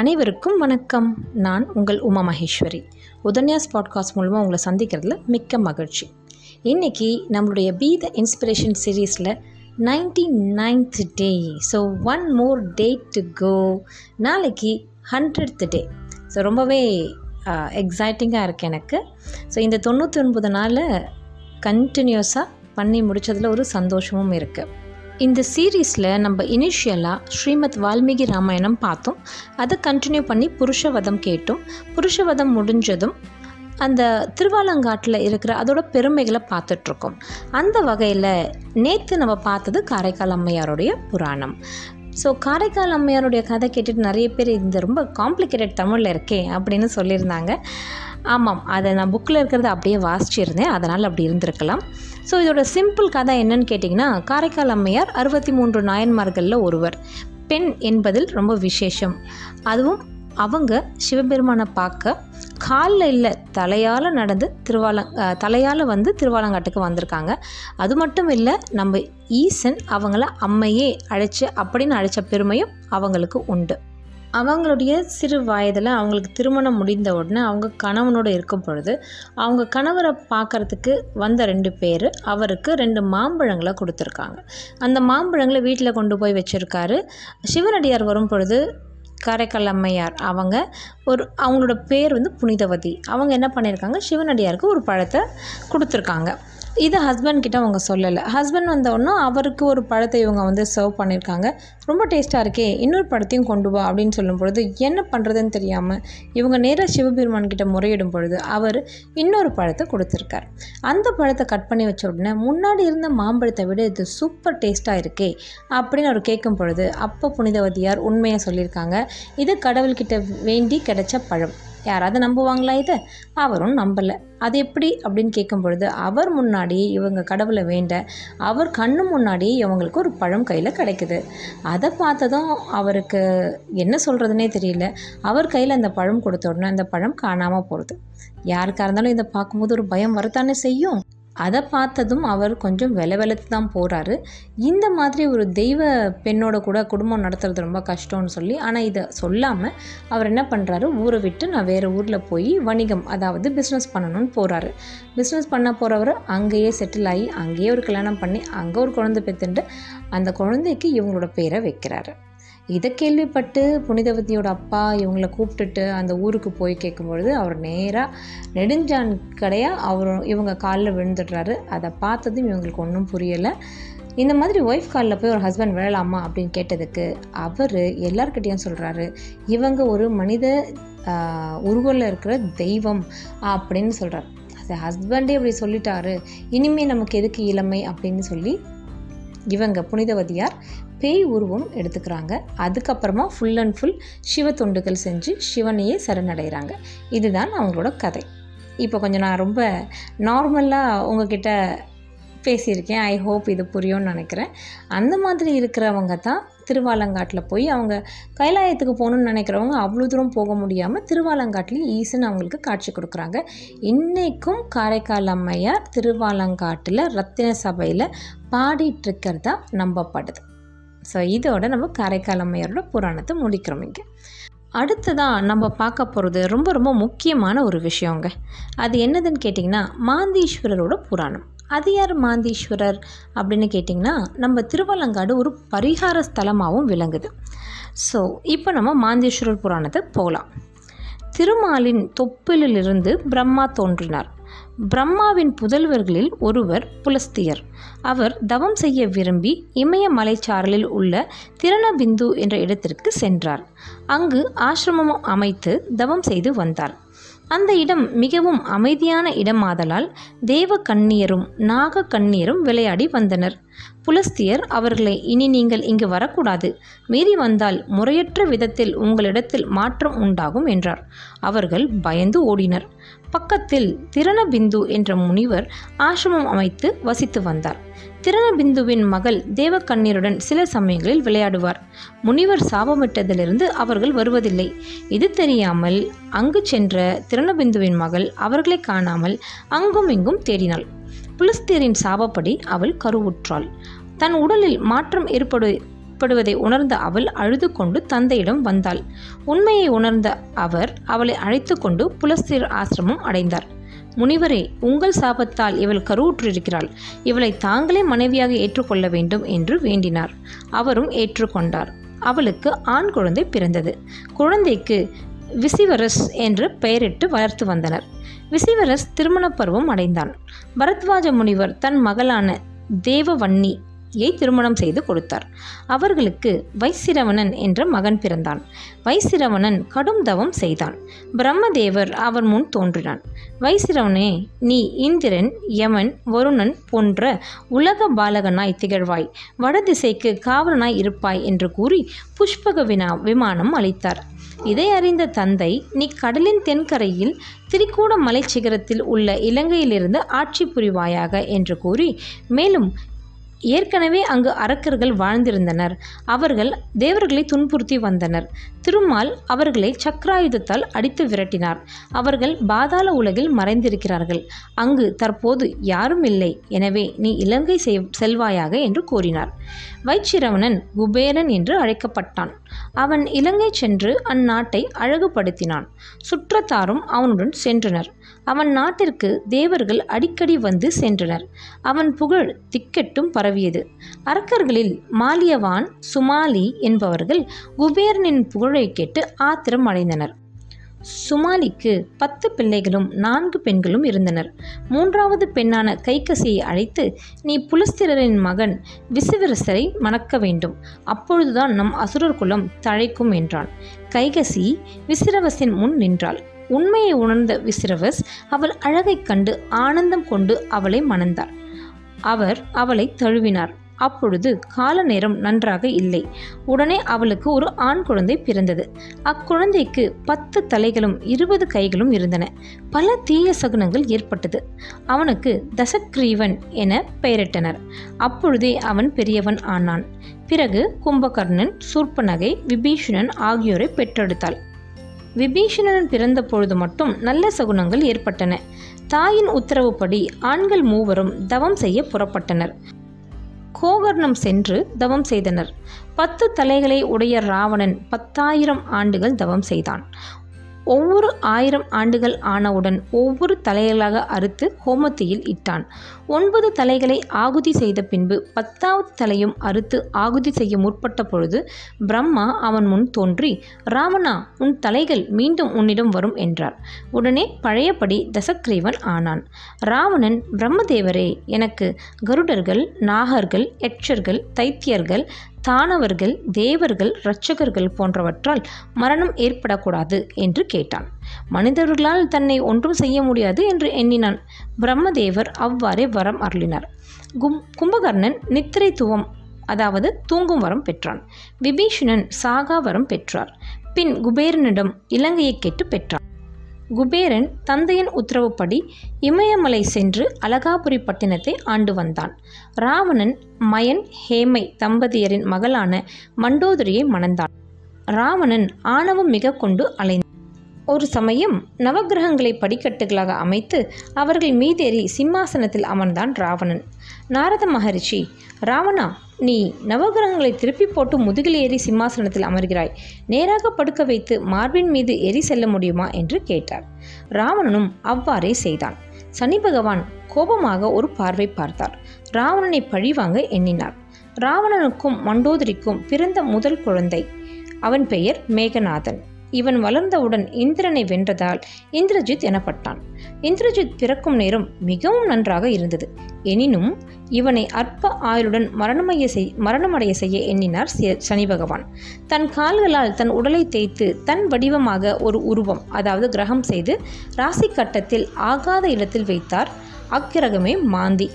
அனைவருக்கும் வணக்கம். நான் உங்கள் உமா மகேஸ்வரி. உதன்யாஸ் பாட்காஸ்ட் மூலமாக உங்களை சந்திக்கிறதுல மிக்க மகிழ்ச்சி. இன்றைக்கி நம்மளுடைய பி த இன்ஸ்பிரேஷன் சீரீஸில் ninety ninth day so one more day to go நாளைக்கு ஹண்ட்ரட் டே ஸோ ரொம்பவே எக்ஸைட்டிங்காக இருக்குது எனக்கு. ஸோ இந்த தொண்ணூற்றி ஒன்பது நாளில் கண்டினியூஸாக பண்ணி முடித்ததில் ஒரு சந்தோஷமும் இருக்குது இந்த சீரீஸில் நம்ம இனிஷியலாக ஸ்ரீமத் வால்மீகி ராமாயணம் பார்த்தோம். அதை கண்டினியூ பண்ணி புருஷவதம் கேட்டோம். புருஷவதம் முடிஞ்சதும் அந்த திருவாலங்காட்டில் இருக்கிற அதோட பெருமைகளை பார்த்துட்ருக்கோம். அந்த வகையில் நேற்று நம்ம பார்த்தது காரைக்கால் அம்மையாருடைய புராணம். ஸோ காரைக்கால் அம்மையாருடைய கதை கேட்டுட்டு நிறைய பேர் இந்த ரொம்ப காம்ப்ளிகேட்டட் தமிழில் இருக்கே அப்படின்னு சொல்லியிருந்தாங்க. ஆமாம். அதை நான் புக்கில் இருக்கிறத அப்படியே வாசிச்சிருந்தேன். அதனால் அப்படி இருந்திருக்கலாம். ஸோ இதோட சிம்பிள் கதை என்னன்னு கேட்டிங்கன்னா காரைக்கால் அம்மையார் அறுபத்தி மூன்று நாயன்மார்களில் ஒருவர். பெண் என்பதில் ரொம்ப விசேஷம். அதுவும் அவங்க சிவபெருமானை பார்க்க காலில் இல்லை தலையால் நடந்து திருவாலங் தலையால் வந்து திருவாலங்காட்டுக்கு வந்திருக்காங்க. அது மட்டும் இல்லை நம்ம ஈசன் அவங்கள அம்மையே அழைச்சி அப்படின்னு அழைச்ச பெருமையும் அவங்களுக்கு உண்டு. அவங்களுடைய சிறு வயதில் அவங்களுக்கு திருமணம் முடிந்த உடனே அவங்க கணவனோடு இருக்கும் பொழுது அவங்க கணவரை பார்க்குறதுக்கு வந்த ரெண்டு பேர் அவருக்கு ரெண்டு மாம்பழங்களை கொடுத்துருக்காங்க. அந்த மாம்பழங்களை வீட்டில் கொண்டு போய் வச்சுருக்காரு. சிவனடியார் வரும் பொழுது காரைக்கால் அம்மையார் அவங்க ஒரு அவங்களோட பேர் வந்து புனிதவதி. அவங்க என்ன பண்ணியிருக்காங்க சிவனடியாருக்கு ஒரு பழத்தை கொடுத்துருக்காங்க. இதை ஹஸ்பண்ட் கிட்ட அவங்க சொல்லலை. ஹஸ்பண்ட் வந்தோடனே அவருக்கு ஒரு பழத்தை இவங்க வந்து சர்வ் பண்ணியிருக்காங்க. ரொம்ப டேஸ்ட்டாக இருக்கே இன்னொரு பழத்தையும் கொண்டு வா அப்படின்னு சொல்லும் பொழுது என்ன பண்ணுறதுன்னு தெரியாமல் இவங்க நேராக சிவபெருமான் கிட்ட முறையிடும் பொழுது அவர் இன்னொரு பழத்தை கொடுத்துருக்கார். அந்த பழத்தை கட் பண்ணி வச்ச உடனே முன்னாடி இருந்த மாம்பழத்தை விட இது சூப்பர் டேஸ்ட்டாக இருக்கே அப்படின்னு அவர் கேட்கும் பொழுது அப்போ புனிதவதியார் உண்மையாக சொல்லியிருக்காங்க. இது கடவுள்கிட்ட வேண்டி கிடைச்ச பழம். யாராவது நம்புவாங்களா இதை? அவரும் நம்பலை. அது எப்படி அப்படின்னு கேட்கும் பொழுது அவர் முன்னாடி இவங்க கடவுளை வேண்ட அவர் கண்ணு முன்னாடி இவங்களுக்கு ஒரு பழம் கையில் கிடைக்குது. அதை பார்த்ததும் அவருக்கு என்ன சொல்கிறதுனே தெரியல. அவர் கையில் அந்த பழம் கொடுத்த உடனே அந்த பழம் காணாமல் போகிறது யாருக்காக இருந்தாலும் இதை பார்க்கும்போது ஒரு பயம் வரத்தானே செய்யும்? அதை பார்த்ததும் அவர் கொஞ்சம் வில வெளுத்து தான் போகிறாரு இந்த மாதிரி ஒரு தெய்வ பெண்ணோட கூட குடும்பம் நடத்துறது ரொம்ப கஷ்டம்னு சொல்லி ஆனால் இதை சொல்லாமல் அவர் என்ன பண்ணுறாரு ஊரை விட்டு நான் வேறு ஊரில் போய் வணிகம் அதாவது பிஸ்னஸ் பண்ணணும்னு போகிறாரு பிஸ்னஸ் பண்ண போகிறவர் அங்கேயே செட்டில் ஆகி அங்கேயே ஒரு கல்யாணம் பண்ணி அங்கே ஒரு குழந்தை பெற்றுட்டு அந்த குழந்தைக்கு இவங்களோட பேரை வைக்கிறாரு. இதை கேள்விப்பட்டு புனிதவதியோட அப்பா இவங்கள கூப்பிட்டுட்டு அந்த ஊருக்கு போய் கேட்கும்பொழுது அவர் நேராக நெடுஞ்சான் கடையாக அவர் இவங்க காலில் விழுந்துடுறாரு. அதை பார்த்ததும் இவங்களுக்கு ஒன்றும் புரியலை. இந்த மாதிரி ஒய்ஃப் காலில் போய் ஒரு ஹஸ்பண்ட் விழலாமா அப்படின்னு கேட்டதுக்கு அவர் எல்லார்கிட்டேயும் சொல்கிறாரு இவங்க ஒரு மனித உருவில் இருக்கிற தெய்வம் அப்படின்னு சொல்கிறார் அது ஹஸ்பண்டே அப்படி சொல்லிட்டாரு. இனிமேல் நமக்கு எதுக்கு இளமை அப்படின்னு சொல்லி இவங்க புனிதவதியார் பேய் உருவம் எடுத்துக்கிறாங்க. அதுக்கப்புறமா ஃபுல் அண்ட் ஃபுல் சிவ தொண்டுகள் செஞ்சு சிவனையே சரணடைகிறாங்க. இதுதான் அவங்களோட கதை. இப்போ கொஞ்சம் நான் ரொம்ப நார்மலாக உங்ககிட்ட பேசியிருக்கேன். ஐ ஹோப் இது புரியும்னு நினைக்கிறேன். அந்த மாதிரி இருக்கிறவங்க தான் திருவாலங்காட்டில் போய் அவங்க கைலாயத்துக்கு போகணுன்னு நினைக்கிறவங்க அவ்வளோ தூரம் போக முடியாமல் திருவாலங்காட்டிலையும் ஈசன் அவங்களுக்கு காட்சி கொடுக்குறாங்க. இன்றைக்கும் காரைக்கால் அம்மையார் திருவாலங்காட்டில் ரத்தின சபையில் பாடிட்டுருக்கிறதா நம்பப்படுது. ஸோ இதோட நம்ம காரைக்கால் அம்மையாரோட புராணத்தை முடிக்கிறோம் இங்கே. அடுத்ததாக நம்ம பார்க்க போகிறது ரொம்ப ரொம்ப முக்கியமான ஒரு விஷயங்க. அது என்னதுன்னு கேட்டிங்கன்னா மாந்தீஸ்வரரோட புராணம். அது யார் மாந்தீஸ்வரர் அப்படின்னு கேட்டிங்கன்னா நம்ம திருவள்ளங்காடு ஒரு பரிகார ஸ்தலமாகவும் விளங்குது. ஸோ இப்போ நம்ம மாந்தீஸ்வரர் புராணத்தை போகலாம் திருமாலின் தொப்பிலிருந்து பிரம்மா தோன்றினார். பிரம்மாவின் புதல்வர்களில் ஒருவர் புலஸ்தியர். அவர் தவம் செய்ய விரும்பி இமய மலைச்சாரலில் உள்ள திரணபிந்து என்ற இடத்திற்கு சென்றார். அங்கு ஆசிரமம் அமைத்து தவம் செய்து வந்தார். அந்த இடம் மிகவும் அமைதியான இடமாதலால் தேவ கண்ணியரும் நாக கண்ணியரும் விளையாடி வந்தனர். புலஸ்தியர் அவர்களை இனி நீங்கள் இங்கு வரக்கூடாது. மீறி வந்தால் முறையற்ற விதத்தில் உங்களிடத்தில் மாற்றம் உண்டாகும் என்றார். அவர்கள் பயந்து ஓடினர். பக்கத்தில் திரணபிந்து என்ற முனிவர் ஆசிரமம் அமைத்து வசித்து வந்தார். திரணபிந்துவின் மகள் தேவக்கண்ணீருடன் சில சமயங்களில் விளையாடுவார். முனிவர் சாபமிட்டதிலிருந்து அவர்கள் வருவதில்லை. இது தெரியாமல் அங்கு சென்ற திரணபிந்துவின் மகள் அவர்களை காணாமல் அங்கும் இங்கும் தேடினாள். புலஸ்தியரின் சாபப்படி அவள் கருவுற்றாள். தன் உடலில் மாற்றம் ஏற்படு உட்படுவதை உணர்ந்த அவள் அழுது கொண்டு தந்தையிடம் வந்தாள். உண்மையை உணர்ந்த அவர் அவளை அழைத்து கொண்டு புலஸ்தீர் ஆசிரமம் அடைந்தார். முனிவரே உங்கள் சாபத்தால் இவள் கருவுற்றிருக்கிறாள். இவளை தாங்களே மனைவியாக ஏற்றுக்கொள்ள வேண்டும் என்று வேண்டினார். அவரும் ஏற்றுக்கொண்டார். அவளுக்கு ஆண் குழந்தை பிறந்தது. குழந்தைக்கு விசிவரஸ் என்று பெயரிட்டு வளர்த்து வந்தனர். விசிவரஸ் திருமண பருவம் அடைந்தான். பரத்வாஜ முனிவர் தன் மகளான தேவவன்னி யை திருமணம் செய்து கொடுத்தார். அவர்களுக்கு வைசிரவணன் என்ற மகன் பிறந்தான். வைசிரவணன் கடும் தவம் செய்தான். பிரம்மதேவர் அவர் முன் தோன்றினான். வைசிரவனே நீ இந்திரன் யமன் வருணன் போன்ற உலக பாலகனாய் திகழ்வாய். வடதிசைக்கு காவலனாய் இருப்பாய் என்று கூறி புஷ்பக வினா விமானம் அளித்தார். இதை அறிந்த தந்தை நீ கடலின் தென்கரையில் திரிகூட மலைச்சிகரத்தில் உள்ள இலங்கையிலிருந்து ஆட்சி புரிவாயாக என்று கூறி மேலும் ஏற்கனவே அங்கு அரக்கர்கள் வாழ்ந்திருந்தனர். அவர்கள் தேவர்களை துன்புறுத்தி வந்தனர். திருமால் அவர்களை சக்கராயுதத்தால் அடித்து விரட்டினார். அவர்கள் பாதாள உலகில் மறைந்திருக்கிறார்கள். அங்கு தற்போது யாரும் இல்லை. எனவே நீ இலங்கை செல்வாயாக என்று கூறினார். வைச்சிரவணன் குபேரன் என்று அழைக்கப்பட்டான். அவன் இலங்கை சென்று அந்நாட்டை அழகுபடுத்தினான். சுற்றத்தாரும் அவனுடன் சென்றனர். அவன் நாட்டிற்கு தேவர்கள் அடிக்கடி வந்து சென்றனர். அவன் புகழ் திக்கெட்டும் பரவியது. அரக்கர்களில் மாலியவான் சுமாலி என்பவர்கள் குபேரனின் புகழை கேட்டு ஆத்திரம் அடைந்தனர். சுமாலிக்கு பத்து பிள்ளைகளும் நான்கு பெண்களும் இருந்தனர். மூன்றாவது பெண்ணான கைகசியை அழைத்து நீ புலஸ்திரரின் மகன் விசுவிரசரை மணக்க வேண்டும். அப்பொழுதுதான் நம் அசுரர் குலம் தழைக்கும் என்றான் கைகசி விசிரவசின் முன் நின்றாள். உண்மையை உணர்ந்த விசிரவஸ் அவள் அழகைக் கண்டு ஆனந்தம் கொண்டு அவளை மணந்தார் அவர் அவளை தழுவினார். அப்பொழுது கால நேரம் நன்றாக இல்லை. உடனே அவளுக்கு ஒரு ஆண் குழந்தை பிறந்தது. அக்குழந்தைக்கு பத்து தலைகளும் இருபது கைகளும் இருந்தன. பல தீய சகுனங்கள் ஏற்பட்டது. அவனுக்கு தசக்ரீவன் என பெயரிட்டனர். அப்பொழுதே அவன் பெரியவன் ஆனான். பிறகு கும்பகர்ணன் சூர்ப்பனகை விபீஷணன் ஆகியோரை பெற்றெடுத்தாள். விபீஷணன் பிறந்த பொழுது மட்டும் நல்ல சகுனங்கள் ஏற்பட்டன. தாயின் உத்தரவுப்படி ஆண்கள் மூவரும் தவம் செய்ய புறப்பட்டனர். கோகர்ணம் சென்று தவம் செய்தனர். பத்து தலைகளை உடைய ராவணன் பத்தாயிரம் ஆண்டுகள் தவம் செய்தான். ஒவ்வொரு ஆயிரம் ஆண்டுகள் ஆனவுடன் ஒவ்வொரு தலைகளாக அறுத்து ஹோமத்தியில் இட்டான். ஒன்பது தலைகளை ஆகுதி செய்த பின்பு பத்தாவது தலையும் அறுத்து ஆகுதி செய்ய முற்பட்ட பொழுது பிரம்மா அவன் முன் தோன்றி ராவணா உன் தலைகள் மீண்டும் உன்னிடம் வரும் என்றார். உடனே பழையபடி தசக்ரீவன் ஆனான். ராவணன் பிரம்மதேவரே எனக்கு கருடர்கள் நாகர்கள் யட்சர்கள் தைத்தியர்கள் தானவர்கள் தேவர்கள் இரட்சகர்கள் போன்றவற்றால் மரணம் ஏற்படக்கூடாது என்று கேட்டான். மனிதர்களால் தன்னை ஒன்றும் செய்ய முடியாது என்று எண்ணினான். பிரம்மதேவர் அவ்வாறே வரம் அருளினார். கும் கும்பகர்ணன் நித்திரை துவம் அதாவது தூங்கும் வரம் பெற்றான். விபீஷணன் சாகா வரம் பெற்றார். பின் குபேரனிடம் இலங்கையை கேட்டு பெற்றான் குபேரன் தந்தையின் உத்தரவுப்படி இமயமலை சென்று அலகாபுரி பட்டினத்தை ஆண்டு வந்தான். ராவணன் மயன் ஹேமை தம்பதியரின் மகளான மண்டோதரியை மணந்தான். ராவணன் ஆணவம் மிக கொண்டு அலைந்தான். ஒரு சமயம் நவகிரகங்களை படிக்கட்டுகளாக அமைத்து அவர்கள் மீதேறி சிம்மாசனத்தில் அமர்ந்தான் ராவணன். நாரத மகரிஷி ராவணா நீ நவகிரகங்களை திருப்பி போட்டு முதுகில் ஏறி சிம்மாசனத்தில் அமர்கிறாய். நேராக படுக்க வைத்து மார்பின் மீது ஏறி செல்ல முடியுமா என்று கேட்டார். ராவணனும் அவ்வாறே செய்தான். சனி பகவான் கோபமாக ஒரு பார்வை பார்த்தார். ராவணனை பழிவாங்க எண்ணினார். ராவணனுக்கும் மண்டோதரிக்கும் பிறந்த முதல் குழந்தை. அவன் பெயர் மேகநாதன். இவன் வளர்ந்தவுடன் இந்திரனை வென்றதால் இந்திரஜித் எனப்பட்டான். இந்திரஜித் பிறக்கும் நேரம் மிகவும் நன்றாக இருந்தது. எனினும் இவனை அற்ப ஆயுளுடன் மரணமைய செய் மரணமடைய செய்ய எண்ணினார் சனி பகவான். தன் கால்களால் தன் உடலை தேய்த்து தன் வடிவமாக ஒரு உருவம் அதாவது கிரகம் செய்து ராசி கட்டத்தில் ஆகாத இடத்தில் வைத்தார். அக்கிரகமே மாந்தி.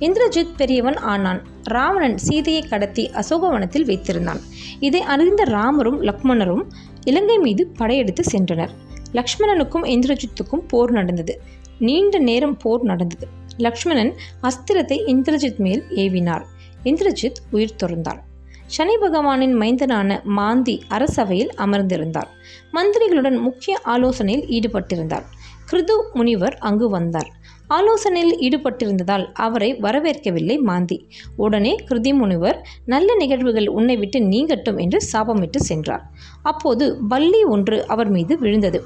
இந்திரஜித் பெரியவன் ஆனான். ராவணன் சீதையை கடத்தி அசோகவனத்தில் வைத்திருந்தான். இதை அறிந்த ராமரும் லக்மணரும் இலங்கை மீது படையெடுத்து சென்றனர். லக்ஷ்மணனுக்கும் இந்திரஜித்துக்கும் போர் நடந்தது. நீண்ட நேரம் போர் நடந்தது. லக்ஷ்மணன் அஸ்திரத்தை இந்திரஜித் மேல் ஏவினார். இந்திரஜித் உயிர் துறந்தார் சனி பகவானின் மைந்தனான மாந்தி அரசவையில் அமர்ந்திருந்தார். மந்திரிகளுடன் முக்கிய ஆலோசனையில் ஈடுபட்டிருந்தார். கிருது முனிவர் அங்கு வந்தார். ஆலோசனையில் ஈடுபட்டிருந்ததால் அவரை வரவேற்கவில்லை மாந்தி. உடனே கிருதி முனிவர் நல்ல நிகழ்வுகள் உன்னை விட்டு நீங்கட்டும் என்று சாபமிட்டு சென்றார். அப்போது பல்லி ஒன்று அவர் மீது விழுந்தது.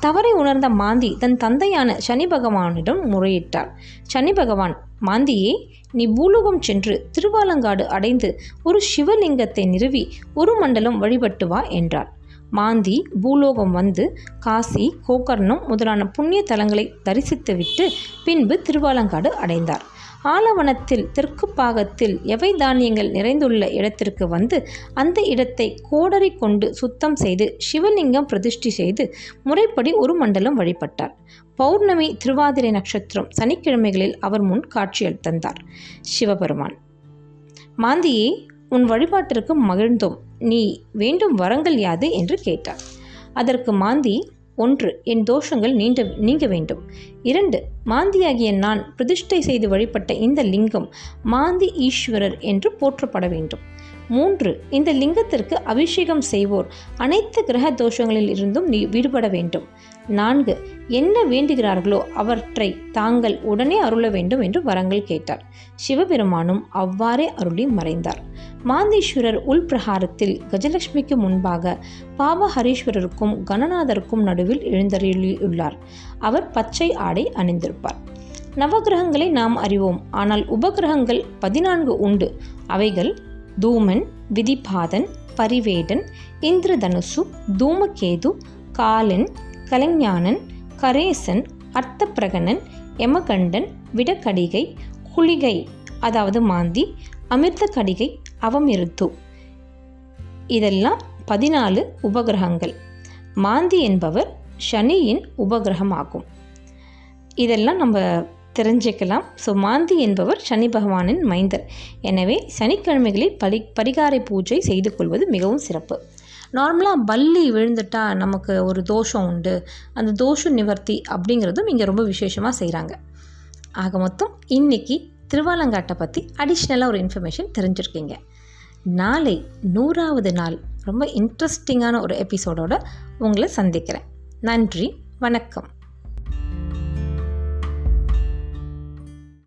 தவறை உணர்ந்த மாந்தி தன் தந்தையான சனி பகவானிடம் முறையிட்டார். சனி பகவான் மாந்தியே நீ பூலோகம் சென்று திருவாலங்காடு அடைந்து ஒரு சிவலிங்கத்தை நிறுவி ஒரு மண்டலம் வழிபட்டு வா என்றார். மாந்தி பூலோகம் வந்து காசி கோகர்ணம் முதலான புண்ணிய தலங்களை தரிசித்துவிட்டு பின்பு திருவாலங்காடு அடைந்தார். ஆலவனத்தில் தெற்கு பாகத்தில் எவை தானியங்கள் நிறைந்துள்ள இடத்திற்கு வந்து அந்த இடத்தை கோடரி கொண்டு சுத்தம் செய்து சிவலிங்கம் பிரதிஷ்டி செய்து முறைப்படி ஒரு மண்டலம் வழிபட்டார். பௌர்ணமி திருவாதிரை நட்சத்திரம் சனிக்கிழமைகளில் அவர் முன் காட்சியல் தந்தார் சிவபெருமான். மாந்தியே உன் வழிபாட்டிற்கு மகிழ்ந்தோம். நீ வேண்டும் வரங்கள் யாது? என்று கேட்டார். அதற்கு மாந்தி ஒன்று என் தோஷங்கள் நீண்ட நீங்க வேண்டும். இரண்டு மாந்தியாகிய நான் பிரதிஷ்டை செய்து வழிபட்ட இந்த லிங்கம் மாந்தி ஈஸ்வரர் என்று போற்றப்பட வேண்டும். மூன்று இந்த லிங்கத்திற்கு அபிஷேகம் செய்வோர். அனைத்து கிரக தோஷங்களில் இருந்தும் விடுபட வேண்டும். நான்கு என்ன வேண்டுகிறார்களோ அவற்றை தாங்கள் உடனே அருள வேண்டும் என்று வரங்கள் கேட்டார். சிவபெருமானும் அவ்வாறே அருளி மறைந்தார். மாந்தீஸ்வரர் உள்பிரகாரத்தில் கஜலட்சுமிக்கு முன்பாக பாபஹரீஸ்வரருக்கும் கணநாதருக்கும் நடுவில் எழுந்தருளியுள்ளார். அவர் பச்சை ஆடை அணிந்திருப்பார். நவகிரகங்களை நாம் அறிவோம். ஆனால் உபகிரகங்கள் பதினான்கு உண்டு. அவைகள் தூமன் விதிபாதன் பரிவேடன் இந்திரதனுசு தூமகேது காலன் கலைஞானன் கரேசன் அர்த்தப்பிரகணன் எமகண்டன் விடக்கடிகை குளிகை அதாவது மாந்தி அமிர்த கடிகை அவமிருத்து. இதெல்லாம் பதினாலு உபகிரகங்கள். மாந்தி என்பவர் சனியின் உபகிரகமாகும். இதெல்லாம் நம்ம தெரிஞ்சுக்கலாம். ஸோ மாந்தி என்பவர் சனி பகவானின் மைந்தர். எனவே சனிக்கிழமைகளில் பலி பரிகாரை பூஜை செய்து கொள்வது மிகவும் சிறப்பு. நார்மலாக பல்லி விழுந்துட்டா நமக்கு ஒரு தோஷம் உண்டு. அந்த தோஷ நிவர்த்தி அப்படிங்கிறதும் இங்கே ரொம்ப விசேஷமாக செய்கிறாங்க ஆக மொத்தம் இன்றைக்கி திருவாலங்காட்டை பற்றி அடிஷ்னலாக ஒரு இன்ஃபர்மேஷன் தெரிஞ்சிருக்கீங்க. நாளை நூறாவது நாள் ரொம்ப இன்ட்ரெஸ்டிங்கான ஒரு எபிசோடோடு உங்களை சந்திக்கிறேன். நன்றி வணக்கம்.